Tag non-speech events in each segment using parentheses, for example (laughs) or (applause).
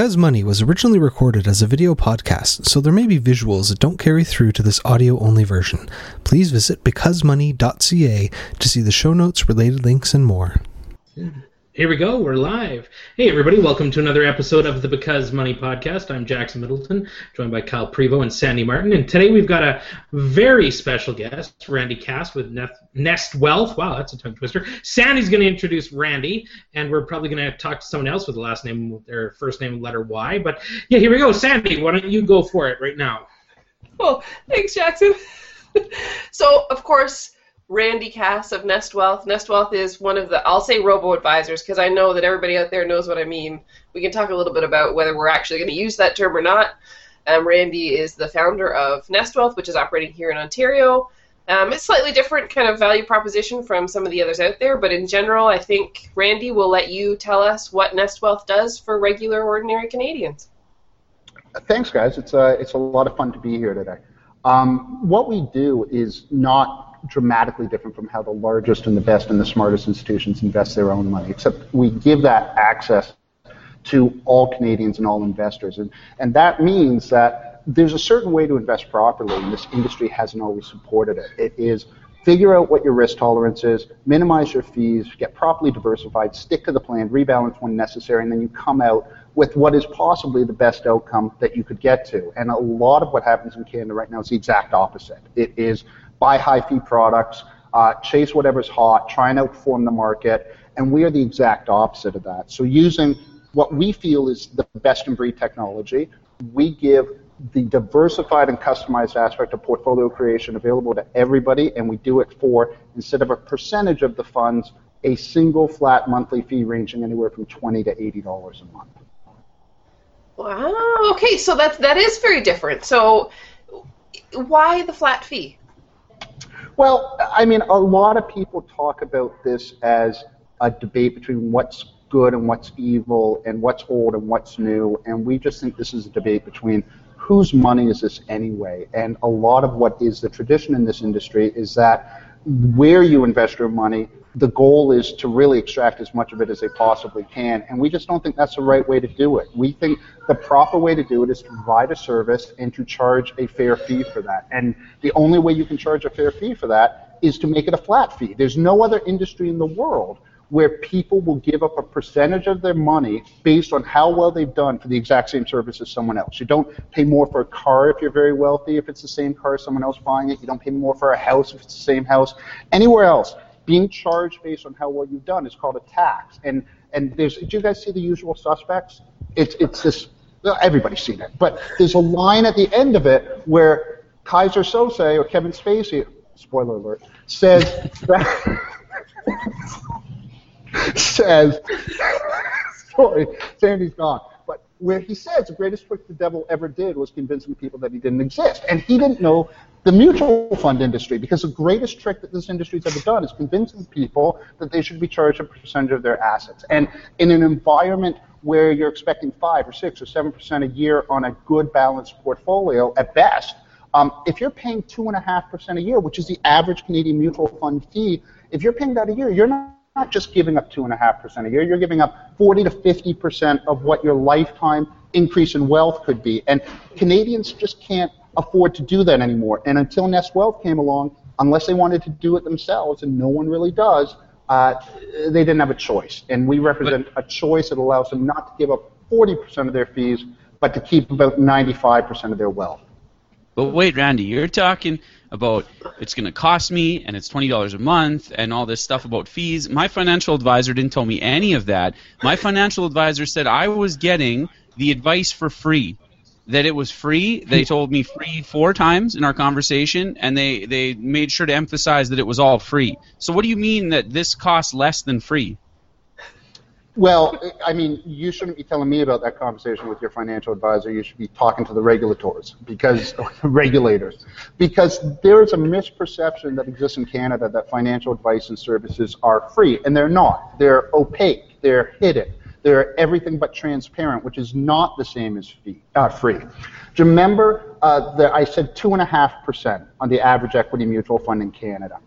Because Money was originally recorded as a video podcast, so there may be visuals that don't carry through to this audio only version. Please visit becausemoney.ca to see the show notes, related links, and more. Hmm. Here we go. We're live. Hey, everybody. Welcome to another episode of the Because Money podcast. I'm Jackson Middleton, joined by Kyle Prevost and Sandy Martin. And today we've got a very special guest, Randy Cass with Nest Wealth. Wow, that's a tongue twister. Sandy's going to introduce Randy, and we're probably going to talk to someone else with the last name, their first name, letter Y. But yeah, here we go. Sandy, why don't you go for it right now? Well, thanks, Jackson. (laughs) so, of course, Randy Cass of Nest Wealth. Nest Wealth is one of the, I'll say robo advisors because I know that everybody out there knows what I mean. We can talk a little bit about whether we're actually going to use that term or not. Um, Randy is the founder of Nest Wealth, which is operating here in Ontario. Um, it's slightly different kind of value proposition from some of the others out there, but in general, I think Randy will let you tell us what Nest Wealth does for regular, ordinary Canadians. Thanks, guys. It's a, uh, it's a lot of fun to be here today. Um, what we do is not dramatically different from how the largest and the best and the smartest institutions invest their own money, except we give that access to all Canadians and all investors. And, and that means that there's a certain way to invest properly, and this industry hasn't always supported it. It is figure out what your risk tolerance is, minimize your fees, get properly diversified, stick to the plan, rebalance when necessary, and then you come out with what is possibly the best outcome that you could get to. And a lot of what happens in Canada right now is the exact opposite. It is buy high fee products, uh, chase whatever's hot, try and outperform the market, and we are the exact opposite of that. So using what we feel is the best in breed technology, we give the diversified and customized aspect of portfolio creation available to everybody, and we do it for, instead of a percentage of the funds, a single flat monthly fee ranging anywhere from 20 to $80 a month. Wow. Okay, so that's that is very different. So why the flat fee? Well, I mean, a lot of people talk about this as a debate between what's good and what's evil and what's old and what's new, and we just think this is a debate between whose money is this anyway? And a lot of what is the tradition in this industry is that where you invest your money the goal is to really extract as much of it as they possibly can. And we just don't think that's the right way to do it. We think the proper way to do it is to provide a service and to charge a fair fee for that. And the only way you can charge a fair fee for that is to make it a flat fee. There's no other industry in the world where people will give up a percentage of their money based on how well they've done for the exact same service as someone else. You don't pay more for a car if you're very wealthy, if it's the same car as someone else buying it. You don't pay more for a house if it's the same house. Anywhere else, being charged based on how well you've done is called a tax. And and there's did you guys see the usual suspects? It's it's this well, everybody's seen it, but there's a line at the end of it where Keyser Söze or Kevin Spacey, spoiler alert, says that (laughs) says sorry, Sandy's gone But where he says the greatest trick the devil ever did was convincing people that he didn't exist. And he didn't know the mutual fund industry because the greatest trick that this industry's ever done is convincing people that they should be charged a percentage of their assets. And in an environment where you're expecting five or six or seven percent a year on a good balanced portfolio at best, um, if you're paying two and a half percent a year, which is the average Canadian mutual fund fee, if you're paying that a year, you're not not just giving up 2.5% a year, you're giving up 40 to 50% of what your lifetime increase in wealth could be. And Canadians just can't afford to do that anymore. And until Nest Wealth came along, unless they wanted to do it themselves, and no one really does, uh, they didn't have a choice. And we represent a choice that allows them not to give up 40% of their fees, but to keep about 95% of their wealth. But wait, Randy, you're talking about it's going to cost me and it's $20 a month and all this stuff about fees. My financial advisor didn't tell me any of that. My financial advisor said I was getting the advice for free. That it was free. They told me free four times in our conversation, and they, they made sure to emphasize that it was all free. So, what do you mean that this costs less than free? Well, I mean, you shouldn't be telling me about that conversation with your financial advisor. You should be talking to the regulators because (laughs) regulators, because there is a misperception that exists in Canada that financial advice and services are free, and they're not. They're opaque. They're hidden. They're everything but transparent, which is not the same as fee, uh, free. Do you remember uh, that I said two and a half percent on the average equity mutual fund in Canada?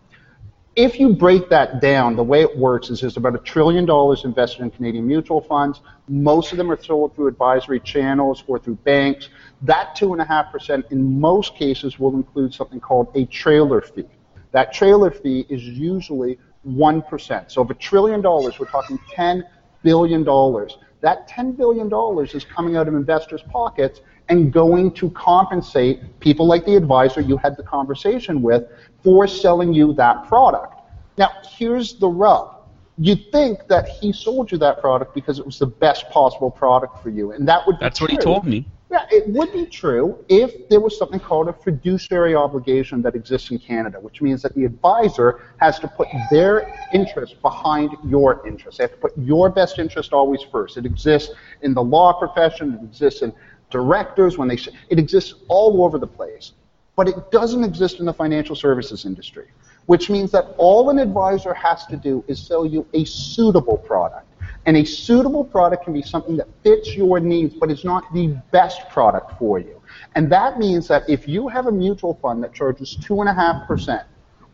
if you break that down, the way it works is there's about a trillion dollars invested in Canadian mutual funds. Most of them are sold through advisory channels or through banks. That 2.5% in most cases will include something called a trailer fee. That trailer fee is usually 1%. So of a trillion dollars, we're talking $10 billion. dollars. That $10 billion is coming out of investors' pockets and going to compensate people like the advisor you had the conversation with for selling you that product. Now, here's the rub. You'd think that he sold you that product because it was the best possible product for you, and that would That's be what he told me. Yeah, it would be true if there was something called a fiduciary obligation that exists in Canada, which means that the advisor has to put their interest behind your interest. They have to put your best interest always first. It exists in the law profession, it exists in directors when they it exists all over the place. But it doesn't exist in the financial services industry, which means that all an advisor has to do is sell you a suitable product. And a suitable product can be something that fits your needs, but is not the best product for you. And that means that if you have a mutual fund that charges 2.5%,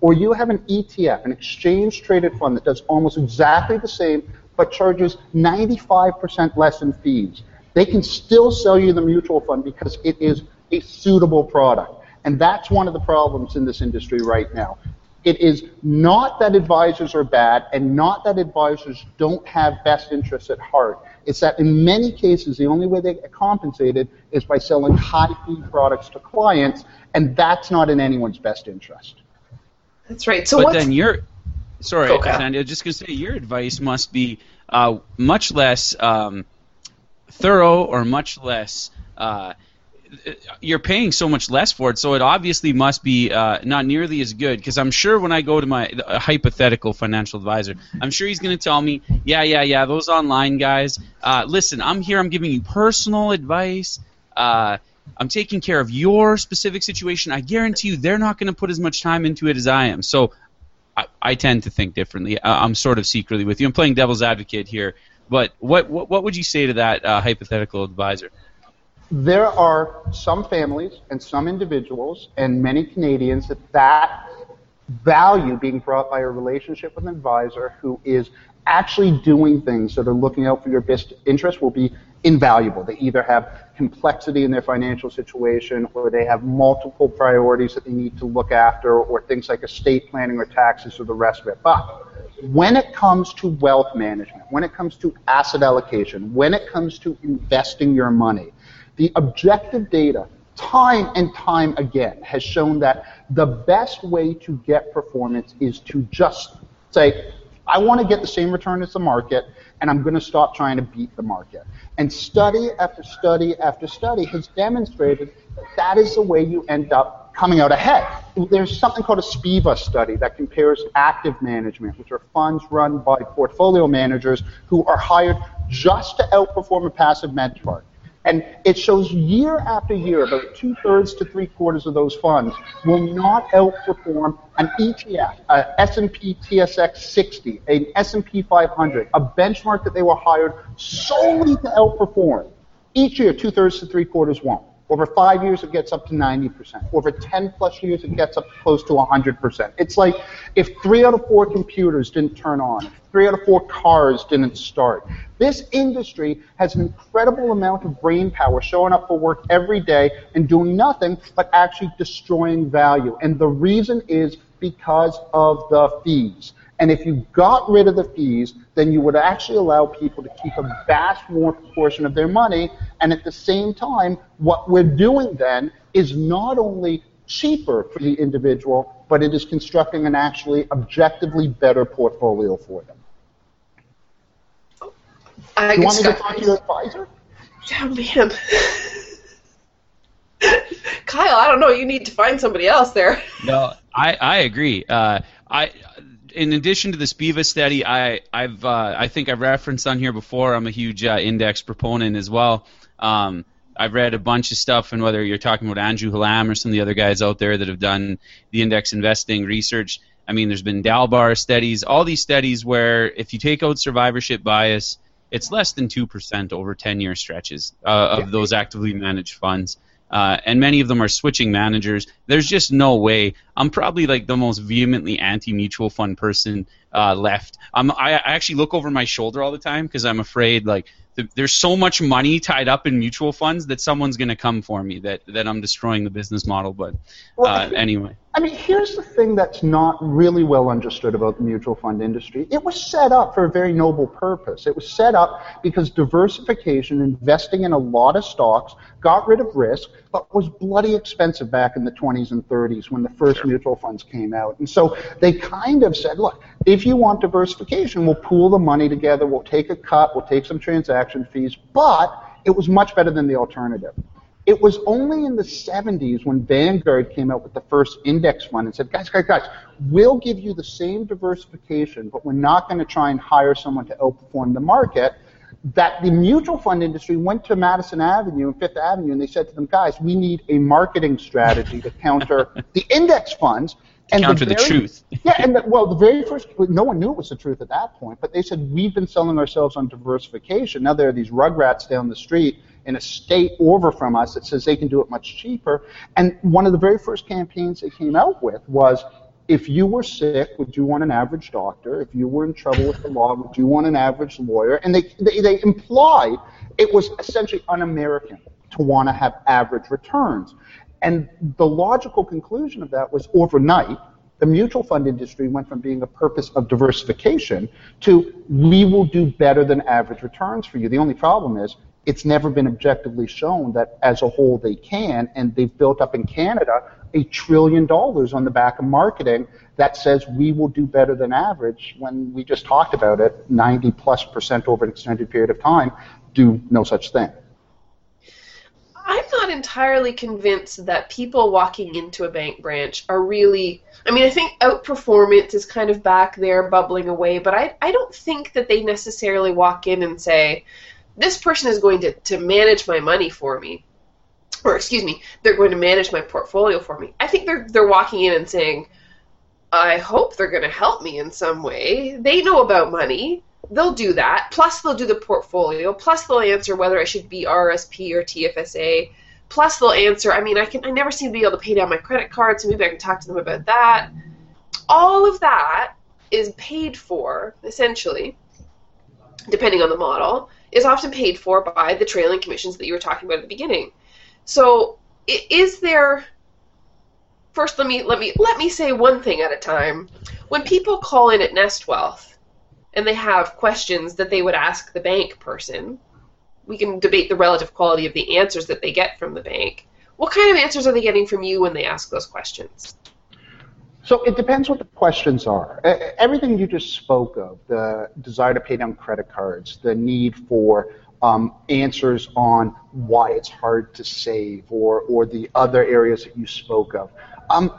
or you have an ETF, an exchange traded fund that does almost exactly the same, but charges 95% less in fees, they can still sell you the mutual fund because it is a suitable product. And that's one of the problems in this industry right now. It is not that advisors are bad and not that advisors don't have best interests at heart. It's that in many cases, the only way they get compensated is by selling high fee products to clients, and that's not in anyone's best interest. That's right. So but what's then your sorry, Go, Kyle. Sandy, I was just gonna say your advice must be uh, much less um, thorough or much less. Uh, you're paying so much less for it, so it obviously must be uh, not nearly as good. Because I'm sure when I go to my a hypothetical financial advisor, I'm sure he's going to tell me, yeah, yeah, yeah, those online guys. Uh, listen, I'm here. I'm giving you personal advice. Uh, I'm taking care of your specific situation. I guarantee you, they're not going to put as much time into it as I am. So I, I tend to think differently. I, I'm sort of secretly with you. I'm playing devil's advocate here. But what what, what would you say to that uh, hypothetical advisor? There are some families and some individuals and many Canadians that that value being brought by a relationship with an advisor who is actually doing things that are looking out for your best interest will be invaluable. They either have complexity in their financial situation or they have multiple priorities that they need to look after or things like estate planning or taxes or the rest of it. But when it comes to wealth management, when it comes to asset allocation, when it comes to investing your money, the objective data, time and time again, has shown that the best way to get performance is to just say, I want to get the same return as the market, and I'm going to stop trying to beat the market. And study after study after study has demonstrated that that is the way you end up coming out ahead. There's something called a SPIVA study that compares active management, which are funds run by portfolio managers who are hired just to outperform a passive benchmark. And it shows year after year, about two thirds to three quarters of those funds will not outperform an ETF, a S&P TSX 60, an S&P 500, a benchmark that they were hired solely to outperform. Each year, two thirds to three quarters won't. Over five years, it gets up to 90%. Over 10 plus years, it gets up close to 100%. It's like if three out of four computers didn't turn on, three out of four cars didn't start. This industry has an incredible amount of brain power showing up for work every day and doing nothing but actually destroying value. And the reason is because of the fees. And if you got rid of the fees, then you would actually allow people to keep a vast more proportion of their money. And at the same time, what we're doing then is not only cheaper for the individual, but it is constructing an actually objectively better portfolio for them. I You want me to stuck. talk to your advisor? Yeah, man. Kyle, I don't know. You need to find somebody else there. No, I, I agree. Uh, I in addition to the Spiva study, I I've uh, I think I've referenced on here before. I'm a huge uh, index proponent as well. Um, I've read a bunch of stuff, and whether you're talking about Andrew Hallam or some of the other guys out there that have done the index investing research. I mean, there's been Dalbar studies, all these studies where if you take out survivorship bias, it's less than two percent over 10-year stretches uh, of those actively managed funds. Uh, and many of them are switching managers. There's just no way I'm probably like the most vehemently anti-mutual fund person uh, left. I'm, I, actually look over my shoulder all the time because I'm afraid like th- there's so much money tied up in mutual funds that someone's going to come for me that that I'm destroying the business model. But uh, anyway. I mean, here's the thing that's not really well understood about the mutual fund industry. It was set up for a very noble purpose. It was set up because diversification, investing in a lot of stocks, got rid of risk, but was bloody expensive back in the 20s and 30s when the first mutual funds came out. And so they kind of said, look, if you want diversification, we'll pool the money together, we'll take a cut, we'll take some transaction fees, but it was much better than the alternative. It was only in the 70s when Vanguard came out with the first index fund and said, guys, guys, guys, we'll give you the same diversification, but we're not going to try and hire someone to outperform the market. That the mutual fund industry went to Madison Avenue and Fifth Avenue and they said to them, guys, we need a marketing strategy to counter (laughs) the index funds. And counter the, very, the truth. (laughs) yeah, and the, well, the very first, no one knew it was the truth at that point, but they said, we've been selling ourselves on diversification. Now there are these rugrats down the street in a state over from us that says they can do it much cheaper. And one of the very first campaigns they came out with was if you were sick, would you want an average doctor? If you were in trouble with the law, would you want an average lawyer? And they, they, they implied it was essentially un American to want to have average returns. And the logical conclusion of that was overnight, the mutual fund industry went from being a purpose of diversification to we will do better than average returns for you. The only problem is it's never been objectively shown that as a whole they can, and they've built up in Canada a trillion dollars on the back of marketing that says we will do better than average when we just talked about it 90 plus percent over an extended period of time do no such thing. I'm not entirely convinced that people walking into a bank branch are really. I mean, I think outperformance is kind of back there bubbling away, but I, I don't think that they necessarily walk in and say, this person is going to, to manage my money for me. Or excuse me, they're going to manage my portfolio for me. I think they're they're walking in and saying, I hope they're going to help me in some way. They know about money. They'll do that. Plus, they'll do the portfolio. Plus, they'll answer whether I should be RSP or TFSA. Plus, they'll answer. I mean, I can. I never seem to be able to pay down my credit card, so maybe I can talk to them about that. All of that is paid for essentially, depending on the model, is often paid for by the trailing commissions that you were talking about at the beginning. So is there first let me let me let me say one thing at a time. When people call in at Nest Wealth and they have questions that they would ask the bank person, we can debate the relative quality of the answers that they get from the bank. What kind of answers are they getting from you when they ask those questions? So it depends what the questions are. Everything you just spoke of, the desire to pay down credit cards, the need for um, answers on why it's hard to save, or, or the other areas that you spoke of. Um,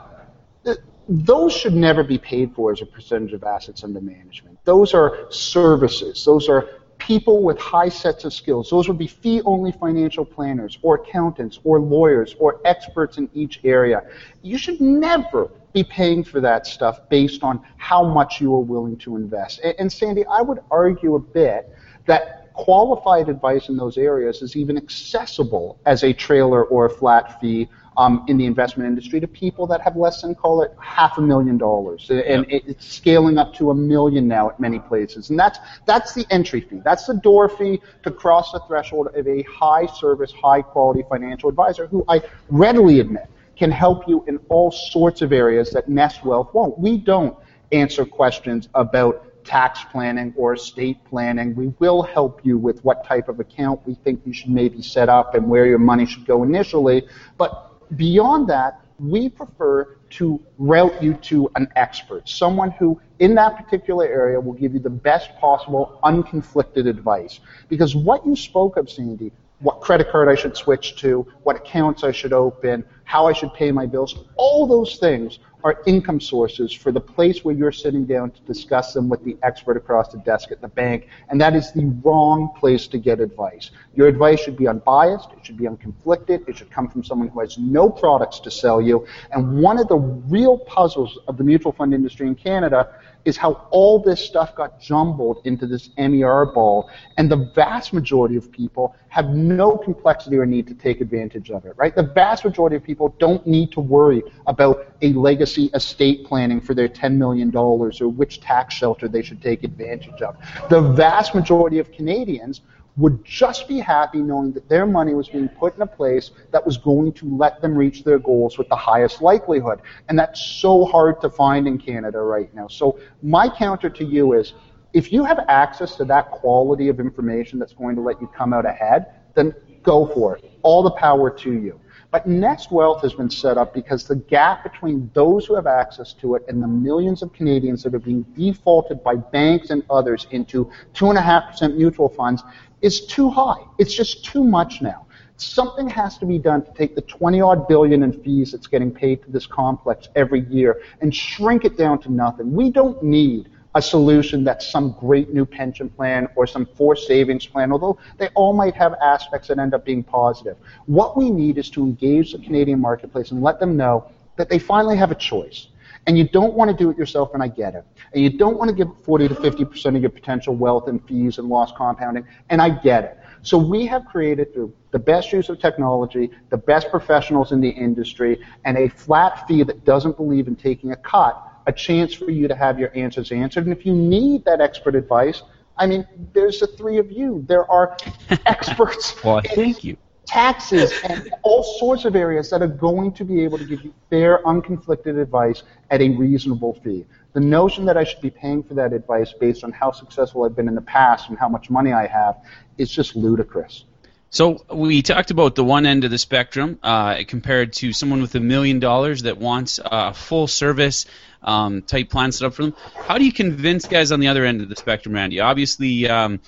those should never be paid for as a percentage of assets under management. Those are services. Those are people with high sets of skills. Those would be fee only financial planners, or accountants, or lawyers, or experts in each area. You should never be paying for that stuff based on how much you are willing to invest. And, and Sandy, I would argue a bit that qualified advice in those areas is even accessible as a trailer or a flat fee um, in the investment industry to people that have less than call it half a million dollars, and yep. it's scaling up to a million now at many places. And that's that's the entry fee. That's the door fee to cross the threshold of a high service, high quality financial advisor who I readily admit can help you in all sorts of areas that Nest Wealth won't. We don't answer questions about tax planning or estate planning. We will help you with what type of account we think you should maybe set up and where your money should go initially. But beyond that, we prefer to route you to an expert, someone who, in that particular area, will give you the best possible unconflicted advice. Because what you spoke of, Sandy, what credit card I should switch to, what accounts I should open, how I should pay my bills. All those things are income sources for the place where you're sitting down to discuss them with the expert across the desk at the bank, and that is the wrong place to get advice. Your advice should be unbiased, it should be unconflicted, it should come from someone who has no products to sell you, and one of the real puzzles of the mutual fund industry in Canada is how all this stuff got jumbled into this MER ball, and the vast majority of people have no complexity or need to take advantage of it, right? The vast majority of people don't need to worry about a legacy estate planning for their $10 million or which tax shelter they should take advantage of. The vast majority of Canadians would just be happy knowing that their money was being put in a place that was going to let them reach their goals with the highest likelihood. And that's so hard to find in Canada right now. So my counter to you is if you have access to that quality of information that's going to let you come out ahead, then go for it. All the power to you. But Nest Wealth has been set up because the gap between those who have access to it and the millions of Canadians that are being defaulted by banks and others into 2.5% mutual funds is too high. It's just too much now. Something has to be done to take the 20 odd billion in fees that's getting paid to this complex every year and shrink it down to nothing. We don't need a solution that's some great new pension plan or some forced savings plan, although they all might have aspects that end up being positive. What we need is to engage the Canadian marketplace and let them know that they finally have a choice. And you don't want to do it yourself, and I get it. And you don't want to give 40 to 50% of your potential wealth and fees and loss compounding, and I get it. So we have created through the best use of technology, the best professionals in the industry, and a flat fee that doesn't believe in taking a cut, a chance for you to have your answers answered. And if you need that expert advice, I mean, there's the three of you. There are (laughs) experts. well, thank you taxes and all sorts of areas that are going to be able to give you fair, unconflicted advice at a reasonable fee. The notion that I should be paying for that advice based on how successful I've been in the past and how much money I have is just ludicrous. So we talked about the one end of the spectrum uh, compared to someone with a million dollars that wants a full service um, type plan set up for them. How do you convince guys on the other end of the spectrum, Randy? Obviously, um,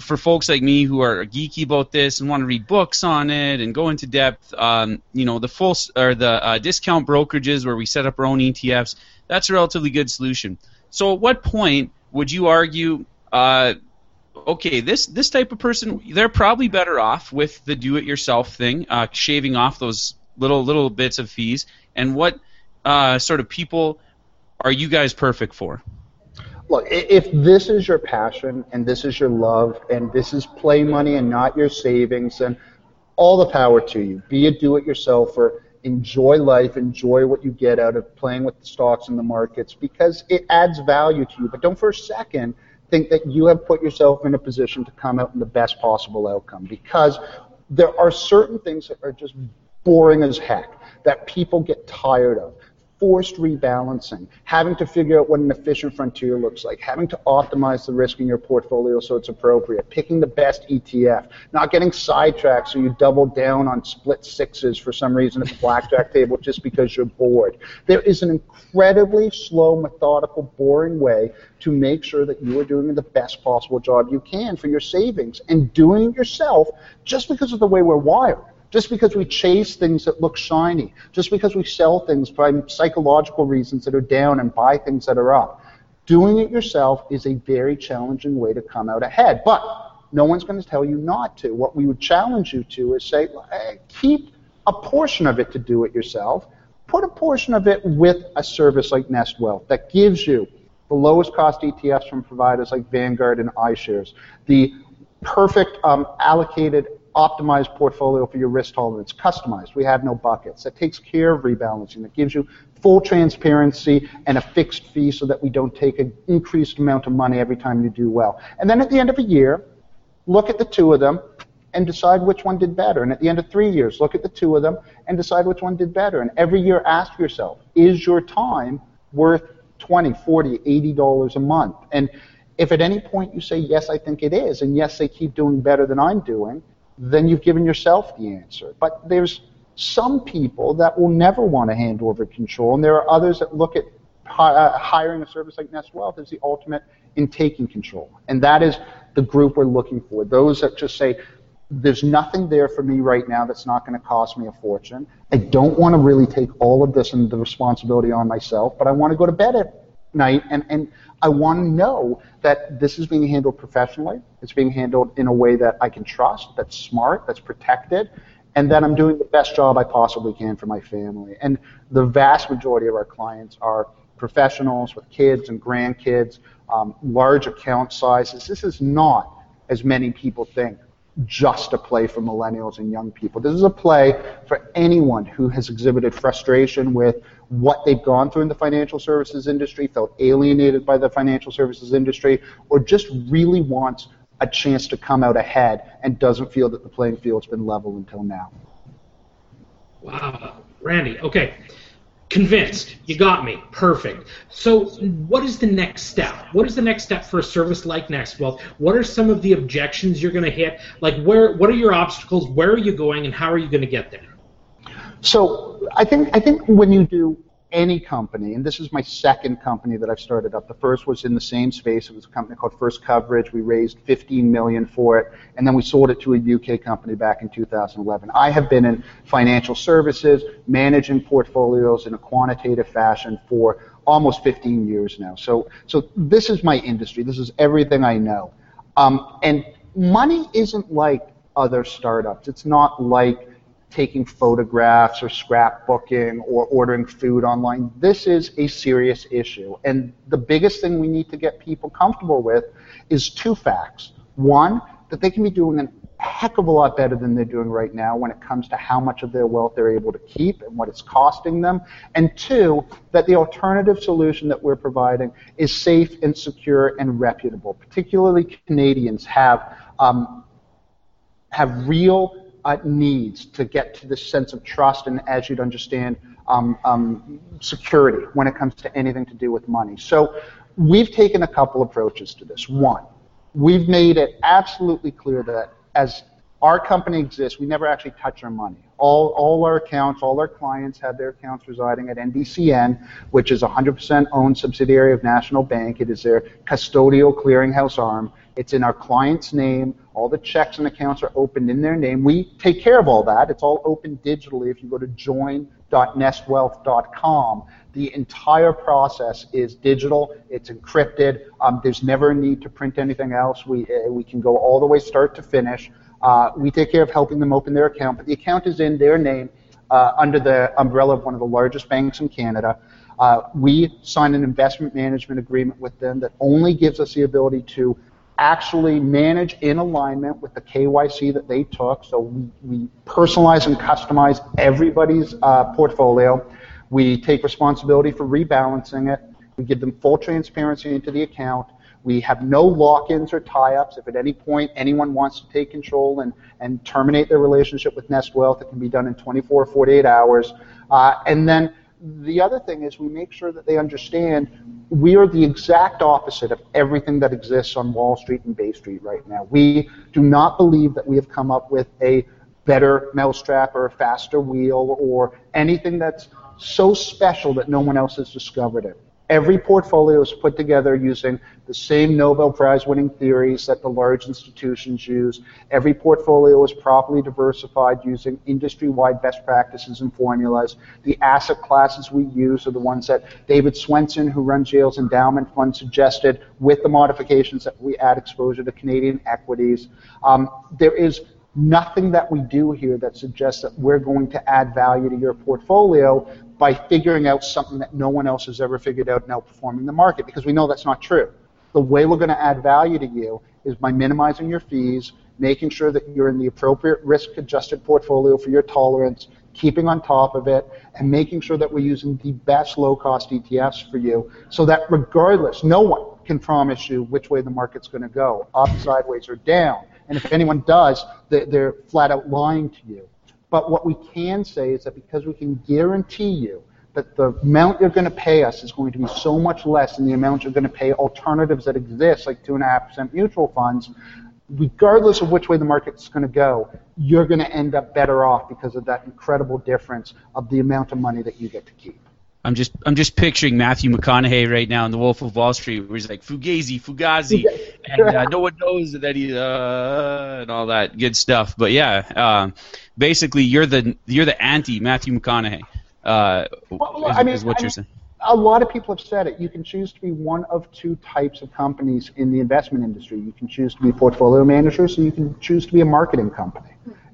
for folks like me who are geeky about this and want to read books on it and go into depth, um, you know, the full or the uh, discount brokerages where we set up our own ETFs, that's a relatively good solution. So, at what point would you argue? Uh, okay, this this type of person, they're probably better off with the do-it-yourself thing, uh, shaving off those little little bits of fees. And what uh, sort of people are you guys perfect for? Look, if this is your passion and this is your love and this is play money and not your savings, then all the power to you. Be a do-it-yourselfer. Enjoy life. Enjoy what you get out of playing with the stocks and the markets because it adds value to you. But don't for a second think that you have put yourself in a position to come out in the best possible outcome because there are certain things that are just boring as heck that people get tired of forced rebalancing, having to figure out what an efficient frontier looks like, having to optimize the risk in your portfolio so it's appropriate, picking the best ETF, not getting sidetracked so you double down on split sixes for some reason at the blackjack (laughs) table just because you're bored. There is an incredibly slow, methodical, boring way to make sure that you are doing the best possible job you can for your savings and doing it yourself just because of the way we're wired. Just because we chase things that look shiny, just because we sell things for psychological reasons that are down and buy things that are up. Doing it yourself is a very challenging way to come out ahead. But no one's going to tell you not to. What we would challenge you to is say, keep a portion of it to do it yourself. Put a portion of it with a service like Nest Wealth that gives you the lowest cost ETFs from providers like Vanguard and iShares, the perfect um, allocated optimized portfolio for your risk tolerance, customized. We have no buckets. That takes care of rebalancing. That gives you full transparency and a fixed fee so that we don't take an increased amount of money every time you do well. And then at the end of a year, look at the two of them and decide which one did better. And at the end of three years, look at the two of them and decide which one did better. And every year ask yourself, is your time worth 20, 40, 80 dollars a month? And if at any point you say, yes, I think it is, and yes, they keep doing better than I'm doing, then you've given yourself the answer. But there's some people that will never want to hand over control, and there are others that look at uh, hiring a service like Nest Wealth as the ultimate in taking control. And that is the group we're looking for. Those that just say, there's nothing there for me right now that's not going to cost me a fortune. I don't want to really take all of this and the responsibility on myself, but I want to go to bed at night and, and I want to know that this is being handled professionally. It's being handled in a way that I can trust, that's smart, that's protected, and that I'm doing the best job I possibly can for my family. And the vast majority of our clients are professionals with kids and grandkids, um, large account sizes. This is not, as many people think, just a play for millennials and young people. This is a play for anyone who has exhibited frustration with what they've gone through in the financial services industry, felt alienated by the financial services industry, or just really wants a chance to come out ahead and doesn't feel that the playing field's been level until now. Wow. Randy, okay. Convinced. You got me. Perfect. So, what is the next step? What is the next step for a service like Nest Wealth? What are some of the objections you're going to hit? Like, where? What are your obstacles? Where are you going, and how are you going to get there? So, I think I think when you do any company, and this is my second company that I've started up. The first was in the same space. It was a company called First Coverage. We raised 15 million for it, and then we sold it to a UK company back in 2011. I have been in financial services, managing portfolios in a quantitative fashion for almost 15 years now. So, so this is my industry. This is everything I know. Um, and money isn't like other startups. It's not like taking photographs or scrapbooking or ordering food online. This is a serious issue. And the biggest thing we need to get people comfortable with is two facts. One, that they can be doing a heck of a lot better than they're doing right now when it comes to how much of their wealth they're able to keep and what it's costing them. And two, that the alternative solution that we're providing is safe and secure and reputable. Particularly Canadians have um, have real uh, needs to get to this sense of trust and, as you'd understand, um, um, security when it comes to anything to do with money. So we've taken a couple approaches to this. One, we've made it absolutely clear that as our company exists, we never actually touch our money. All, all our accounts, all our clients have their accounts residing at NBCN, which is a 100% owned subsidiary of National Bank. It is their custodial clearinghouse arm. It's in our client's name. All the checks and accounts are opened in their name. We take care of all that. It's all open digitally. If you go to join.nestwealth.com, the entire process is digital. It's encrypted. Um, there's never a need to print anything else. We, uh, we can go all the way start to finish. Uh, we take care of helping them open their account, but the account is in their name uh, under the umbrella of one of the largest banks in Canada. Uh, we sign an investment management agreement with them that only gives us the ability to actually manage in alignment with the KYC that they took. So we, we personalize and customize everybody's uh, portfolio. We take responsibility for rebalancing it. We give them full transparency into the account. We have no lock-ins or tie-ups. If at any point anyone wants to take control and, and terminate their relationship with Nest Wealth, it can be done in 24 or 48 hours. Uh, and then the other thing is we make sure that they understand we are the exact opposite of everything that exists on Wall Street and Bay Street right now. We do not believe that we have come up with a better mousetrap or a faster wheel or anything that's so special that no one else has discovered it. Every portfolio is put together using the same Nobel Prize winning theories that the large institutions use. Every portfolio is properly diversified using industry wide best practices and formulas. The asset classes we use are the ones that David Swensen, who runs Yale's endowment fund, suggested with the modifications that we add exposure to Canadian equities. Um, there is nothing that we do here that suggests that we're going to add value to your portfolio by figuring out something that no one else has ever figured out and outperforming the market because we know that's not true. The way we're going to add value to you is by minimizing your fees, making sure that you're in the appropriate risk adjusted portfolio for your tolerance, keeping on top of it, and making sure that we're using the best low cost ETFs for you so that regardless, no one can promise you which way the market's going to go, up, sideways, or down. And if anyone does, they're flat out lying to you. But what we can say is that because we can guarantee you that the amount you're going to pay us is going to be so much less than the amount you're going to pay alternatives that exist, like 2.5% mutual funds, regardless of which way the market's going to go, you're going to end up better off because of that incredible difference of the amount of money that you get to keep. I'm just I'm just picturing Matthew McConaughey right now in The Wolf of Wall Street, where he's like Fugazi, Fugazi, and uh, no one knows that he uh, and all that good stuff. But yeah, um, basically you're the you're the anti Matthew McConaughey. Uh, well, is, I mean, is what I you're mean, saying. A lot of people have said it. You can choose to be one of two types of companies in the investment industry. You can choose to be portfolio managers, or you can choose to be a marketing company.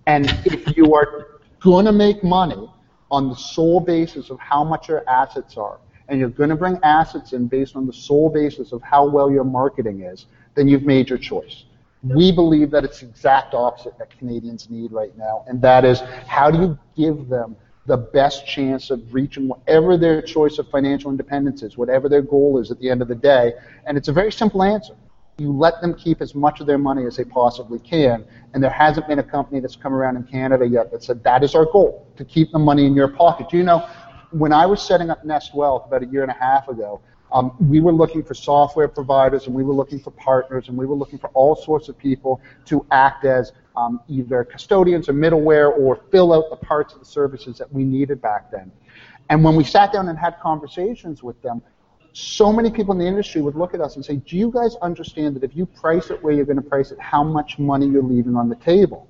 And if you are going to make money on the sole basis of how much your assets are, and you're going to bring assets in based on the sole basis of how well your marketing is, then you've made your choice. We believe that it's the exact opposite that Canadians need right now, and that is how do you give them the best chance of reaching whatever their choice of financial independence is, whatever their goal is at the end of the day. And it's a very simple answer. You let them keep as much of their money as they possibly can. And there hasn't been a company that's come around in Canada yet that said that is our goal, to keep the money in your pocket. Do you know, when I was setting up Nest Wealth about a year and a half ago, um, we were looking for software providers and we were looking for partners and we were looking for all sorts of people to act as um, either custodians or middleware or fill out the parts of the services that we needed back then. And when we sat down and had conversations with them, so many people in the industry would look at us and say, Do you guys understand that if you price it where you're going to price it, how much money you're leaving on the table?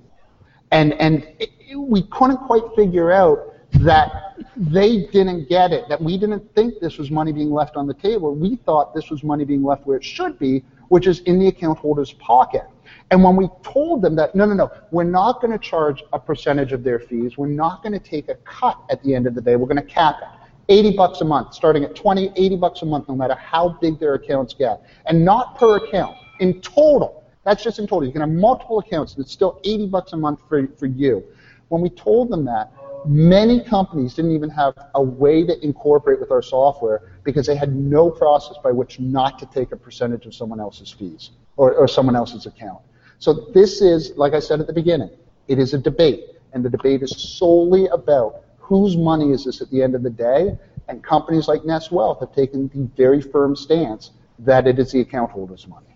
And, and it, it, we couldn't quite figure out that they didn't get it, that we didn't think this was money being left on the table. We thought this was money being left where it should be, which is in the account holder's pocket. And when we told them that, no, no, no, we're not going to charge a percentage of their fees, we're not going to take a cut at the end of the day, we're going to cap it. 80 bucks a month, starting at 20, 80 bucks a month, no matter how big their accounts get. And not per account, in total. That's just in total. You can have multiple accounts, and it's still 80 bucks a month for, for you. When we told them that, many companies didn't even have a way to incorporate with our software because they had no process by which not to take a percentage of someone else's fees or, or someone else's account. So this is, like I said at the beginning, it is a debate, and the debate is solely about whose money is this at the end of the day, and companies like Nest Wealth have taken the very firm stance that it is the account holder's money.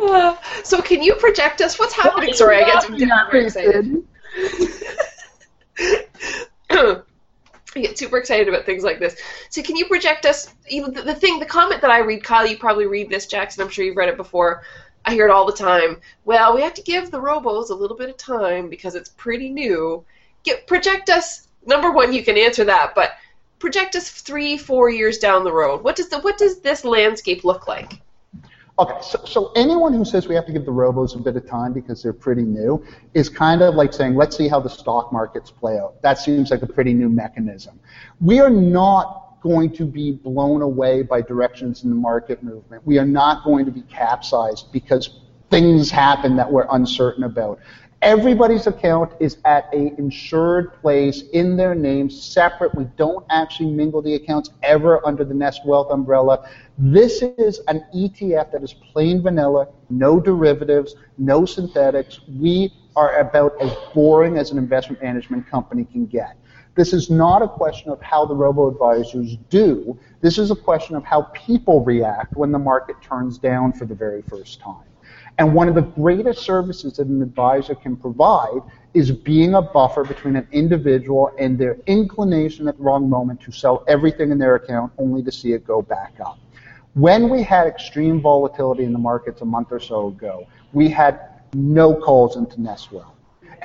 Uh, (laughs) so can you project us what's happening? Sorry, I get very excited. I get super excited about things like this. So can you project us? The, the thing, the comment that I read, Kyle, you probably read this, Jackson. I'm sure you've read it before. I hear it all the time. Well, we have to give the robos a little bit of time because it's pretty new. Get, project us. Number one, you can answer that, but project us three, four years down the road. What does the what does this landscape look like? Okay, so, so anyone who says we have to give the robos a bit of time because they're pretty new is kind of like saying, let's see how the stock markets play out. That seems like a pretty new mechanism. We are not going to be blown away by directions in the market movement. We are not going to be capsized because things happen that we're uncertain about. Everybody's account is at a insured place in their name, separate. We don't actually mingle the accounts ever under the Nest Wealth umbrella. This is an ETF that is plain vanilla, no derivatives, no synthetics. We are about as boring as an investment management company can get. This is not a question of how the robo-advisors do. This is a question of how people react when the market turns down for the very first time. And one of the greatest services that an advisor can provide is being a buffer between an individual and their inclination at the wrong moment to sell everything in their account only to see it go back up. When we had extreme volatility in the markets a month or so ago, we had no calls into Nest Wealth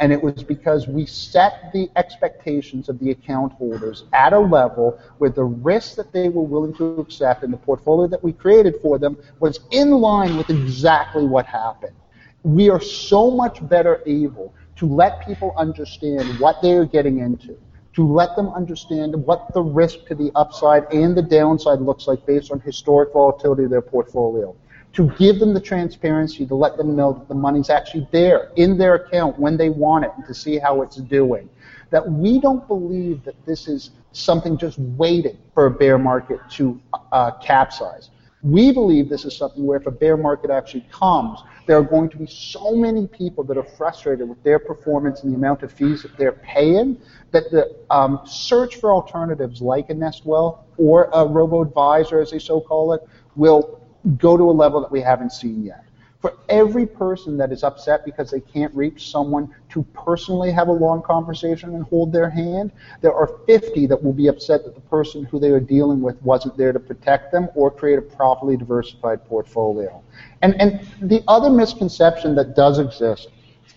and it was because we set the expectations of the account holders at a level where the risk that they were willing to accept and the portfolio that we created for them was in line with exactly what happened. We are so much better able to let people understand what they are getting into, to let them understand what the risk to the upside and the downside looks like based on historic volatility of their portfolio to give them the transparency to let them know that the money's actually there in their account when they want it and to see how it's doing. That we don't believe that this is something just waiting for a bear market to uh, capsize. We believe this is something where if a bear market actually comes, there are going to be so many people that are frustrated with their performance and the amount of fees that they're paying that the um, search for alternatives like a Nest Wealth or a robo-advisor, as they so call it, will go to a level that we haven't seen yet. For every person that is upset because they can't reach someone to personally have a long conversation and hold their hand, there are 50 that will be upset that the person who they are dealing with wasn't there to protect them or create a properly diversified portfolio. And, and the other misconception that does exist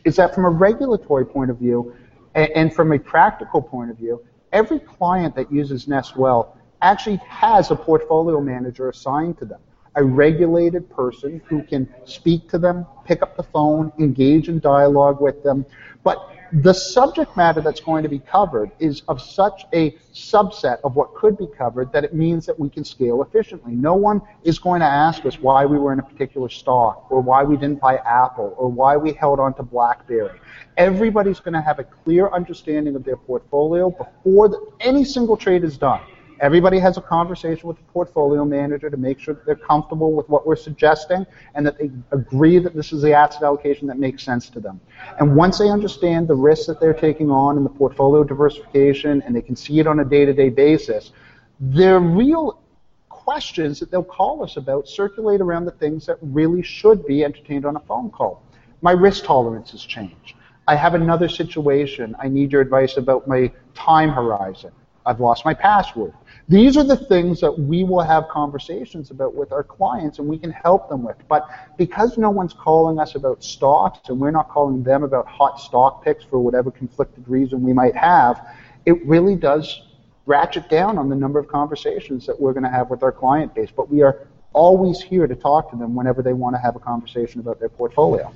is that from a regulatory point of view and, and from a practical point of view, every client that uses Nest Wealth actually has a portfolio manager assigned to them a regulated person who can speak to them, pick up the phone, engage in dialogue with them. But the subject matter that's going to be covered is of such a subset of what could be covered that it means that we can scale efficiently. No one is going to ask us why we were in a particular stock or why we didn't buy Apple or why we held on to BlackBerry. Everybody's going to have a clear understanding of their portfolio before the, any single trade is done. Everybody has a conversation with the portfolio manager to make sure that they're comfortable with what we're suggesting and that they agree that this is the asset allocation that makes sense to them. And once they understand the risks that they're taking on in the portfolio diversification and they can see it on a day-to-day basis, their real questions that they'll call us about circulate around the things that really should be entertained on a phone call. My risk tolerance has changed. I have another situation. I need your advice about my time horizon. I've lost my password. These are the things that we will have conversations about with our clients and we can help them with. But because no one's calling us about stocks and we're not calling them about hot stock picks for whatever conflicted reason we might have, it really does ratchet down on the number of conversations that we're going to have with our client base. But we are always here to talk to them whenever they want to have a conversation about their portfolio.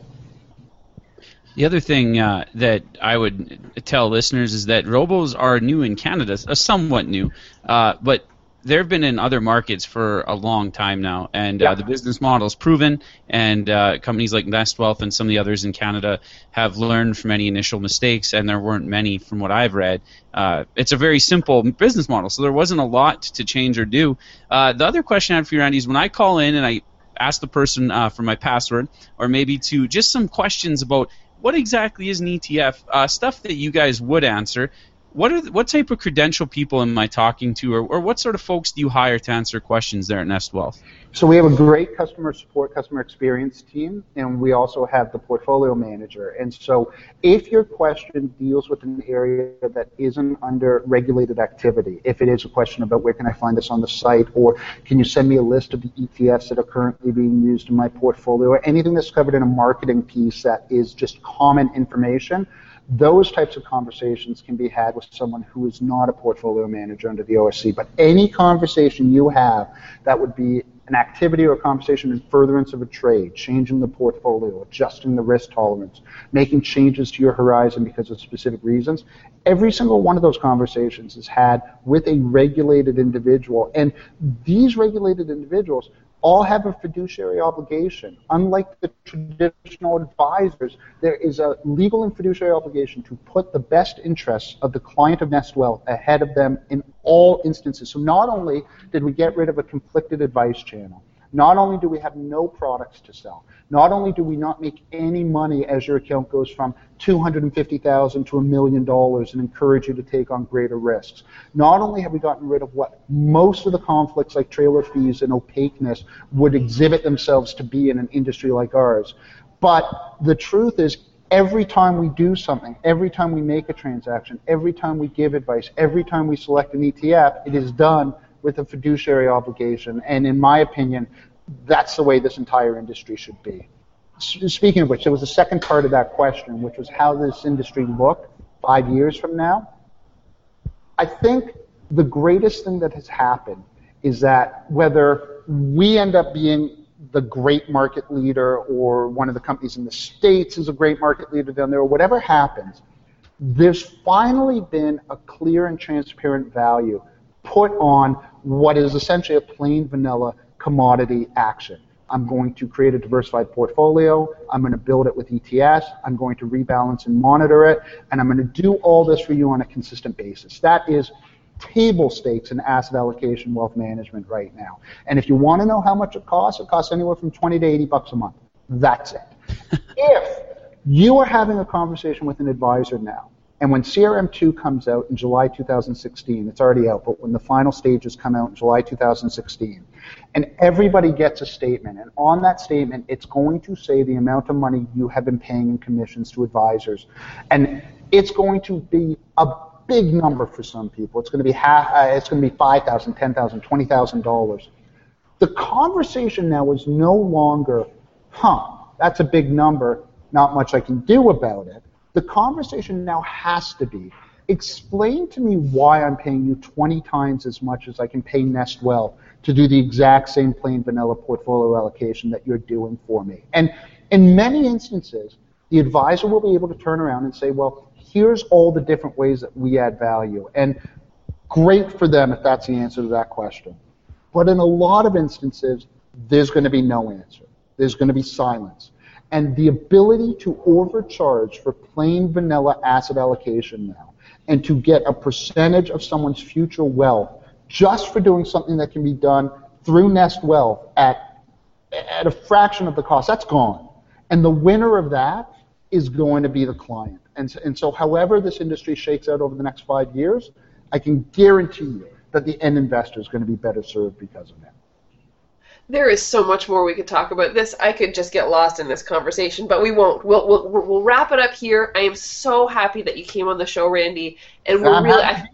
The other thing uh, that I would tell listeners is that robos are new in Canada, uh, somewhat new, uh, but they've been in other markets for a long time now, and uh, yeah. the business model is proven. And uh, companies like Nest Wealth and some of the others in Canada have learned from any initial mistakes, and there weren't many from what I've read. Uh, it's a very simple business model, so there wasn't a lot to change or do. the other question I have for you, Randy, is when I call in and I ask the person for my password, or maybe to just some questions about what exactly is an ETF? Uh, stuff that you guys would answer. What are what type of credential people am I talking to, or, or what sort of folks do you hire to answer questions there at Nest Wealth? So we have a great customer support, customer experience team, and we also have the portfolio manager. And so if your question deals with an area that isn't under regulated activity, if it is a question about where can I find this on the site, or can you send me a list of the ETFs that are currently being used in my portfolio, or anything that's covered in a marketing piece that is just common information, those types of conversations can be had with someone who is not a portfolio manager under the OSC. But any conversation you have that would be an activity or a conversation in furtherance of a trade, changing the portfolio, adjusting the risk tolerance, making changes to your horizon because of specific reasons, every single one of those conversations is had with a regulated individual. And these regulated individuals all have a fiduciary obligation. Unlike the traditional advisors, there is a legal and fiduciary obligation to put the best interests of the client of Nest Wealth ahead of them in all instances. So not only did we get rid of a conflicted advice channel, not only do we have no products to sell, not only do we not make any money as your account goes from 250,000 to a million dollars and encourage you to take on greater risks. Not only have we gotten rid of what most of the conflicts like trailer fees and opaqueness would exhibit themselves to be in an industry like ours, but the truth is every time we do something, every time we make a transaction, every time we give advice, every time we select an ETF, it is done with a fiduciary obligation. And in my opinion, that's the way this entire industry should be. Speaking of which, there was a second part of that question, which was how this industry looked five years from now. I think the greatest thing that has happened is that whether we end up being the great market leader or one of the companies in the States is a great market leader down there, or whatever happens, there's finally been a clear and transparent value put on what is essentially a plain vanilla commodity action. I'm going to create a diversified portfolio. I'm going to build it with ETFs. I'm going to rebalance and monitor it. And I'm going to do all this for you on a consistent basis. That is table stakes in asset allocation wealth management right now. And if you want to know how much it costs, it costs anywhere from 20 to 80 bucks a month. That's it. (laughs) if you are having a conversation with an advisor now and when CRM2 comes out in July 2016, it's already out, but when the final stages come out in July 2016, and everybody gets a statement, and on that statement, it's going to say the amount of money you have been paying in commissions to advisors, and it's going to be a big number for some people. It's going to be half. Uh, it's going to be five thousand, ten thousand, twenty thousand dollars. The conversation now is no longer, huh? That's a big number. Not much I can do about it the conversation now has to be explain to me why I'm paying you 20 times as much as I can pay Nest Wealth to do the exact same plain vanilla portfolio allocation that you're doing for me. And in many instances, the advisor will be able to turn around and say, well, here's all the different ways that we add value. And great for them if that's the answer to that question. But in a lot of instances, there's going to be no answer. There's going to be silence. And the ability to overcharge for plain vanilla asset allocation now and to get a percentage of someone's future wealth just for doing something that can be done through Nest Wealth at, at a fraction of the cost, that's gone. And the winner of that is going to be the client. And, and so, however this industry shakes out over the next five years, I can guarantee you that the end investor is going to be better served because of that. There is so much more we could talk about this. I could just get lost in this conversation, but we won't. We'll, we'll, we'll wrap it up here. I am so happy that you came on the show, Randy, and we're I'm really. I.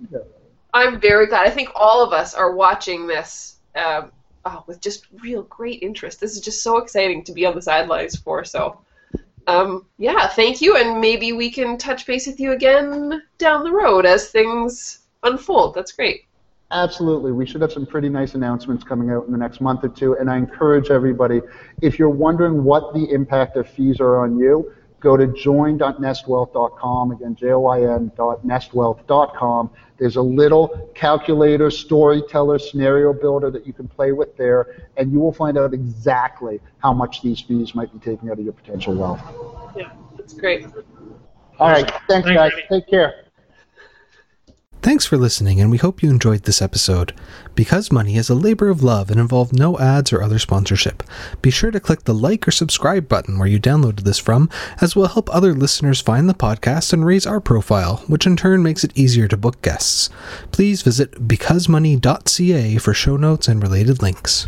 I'm very glad. I think all of us are watching this um, oh, with just real great interest. This is just so exciting to be on the sidelines for. So, um, yeah, thank you, and maybe we can touch base with you again down the road as things unfold. That's great. Absolutely. We should have some pretty nice announcements coming out in the next month or two. And I encourage everybody, if you're wondering what the impact of fees are on you, go to join.nestwealth.com. Again, J-O-I-N.nestwealth.com. There's a little calculator, storyteller, scenario builder that you can play with there, and you will find out exactly how much these fees might be taking out of your potential wealth. Yeah, that's great. All right. Thanks, Thanks, guys. Randy. Take care. Thanks for listening, and we hope you enjoyed this episode. Because Money is a labor of love and involved no ads or other sponsorship, be sure to click the like or subscribe button where you downloaded this from, as will help other listeners find the podcast and raise our profile, which in turn makes it easier to book guests. Please visit becausemoney.ca for show notes and related links.